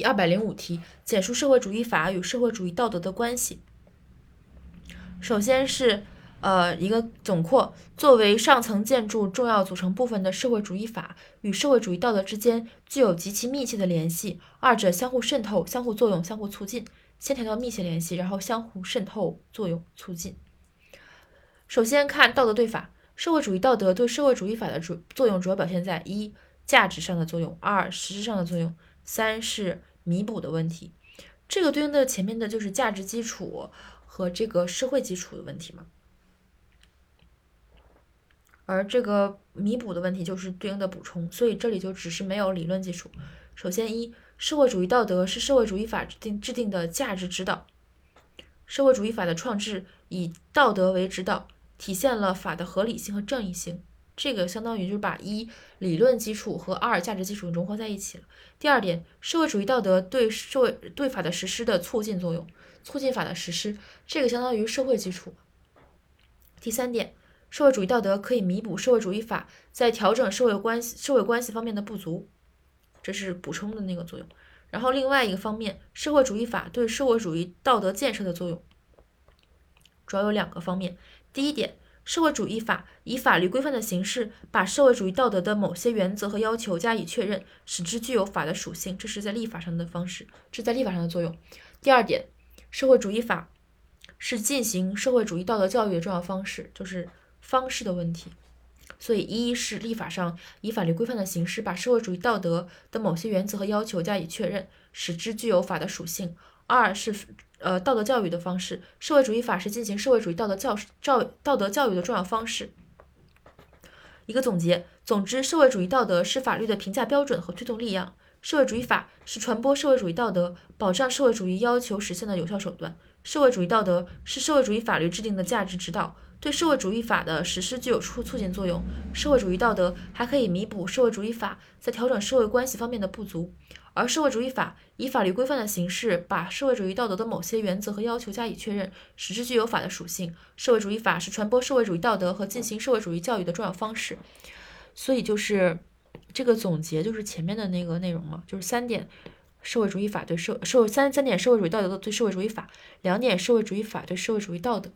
第二百零五题，简述社会主义法与社会主义道德的关系。首先是呃一个总括，作为上层建筑重要组成部分的社会主义法与社会主义道德之间具有极其密切的联系，二者相互渗透、相互作用、相互促进。先谈到密切联系，然后相互渗透、作用、促进。首先看道德对法，社会主义道德对社会主义法的主作用主要表现在一价值上的作用，二实质上的作用，三是弥补的问题。这个对应的前面的就是价值基础和这个社会基础的问题嘛，而这个弥补的问题就是对应的补充，所以这里就只是没有理论基础。首先一，社会主义道德是社会主义法制定制定的价值指导，社会主义法的创制以道德为指导。体现了法的合理性和正义性，这个相当于就是把一理论基础和二价值基础融合在一起了。第二点，社会主义道德对社会对法的实施的促进作用，促进法的实施，这个相当于社会基础。第三点，社会主义道德可以弥补社会主义法在调整社会关系社会关系方面的不足，这是补充的那个作用。然后另外一个方面，社会主义法对社会主义道德建设的作用，主要有两个方面。第一点，社会主义法以法律规范的形式，把社会主义道德的某些原则和要求加以确认，使之具有法的属性，这是在立法上的方式，这在立法上的作用。第二点，社会主义法是进行社会主义道德教育的重要方式，就是方式的问题。所以，一是立法上以法律规范的形式，把社会主义道德的某些原则和要求加以确认，使之具有法的属性；二是。呃，道德教育的方式，社会主义法是进行社会主义道德教教道德教育的重要方式。一个总结，总之，社会主义道德是法律的评价标准和推动力量，社会主义法是传播社会主义道德、保障社会主义要求实现的有效手段。社会主义道德是社会主义法律制定的价值指导，对社会主义法的实施具有促促进作用。社会主义道德还可以弥补社会主义法在调整社会关系方面的不足。而社会主义法以法律规范的形式，把社会主义道德的某些原则和要求加以确认，使之具有法的属性。社会主义法是传播社会主义道德和进行社会主义教育的重要方式。所以就是这个总结，就是前面的那个内容嘛，就是三点社会主义法对社社会三三点社会主义道德的对社会主义法，两点社会主义法对社会主义道德。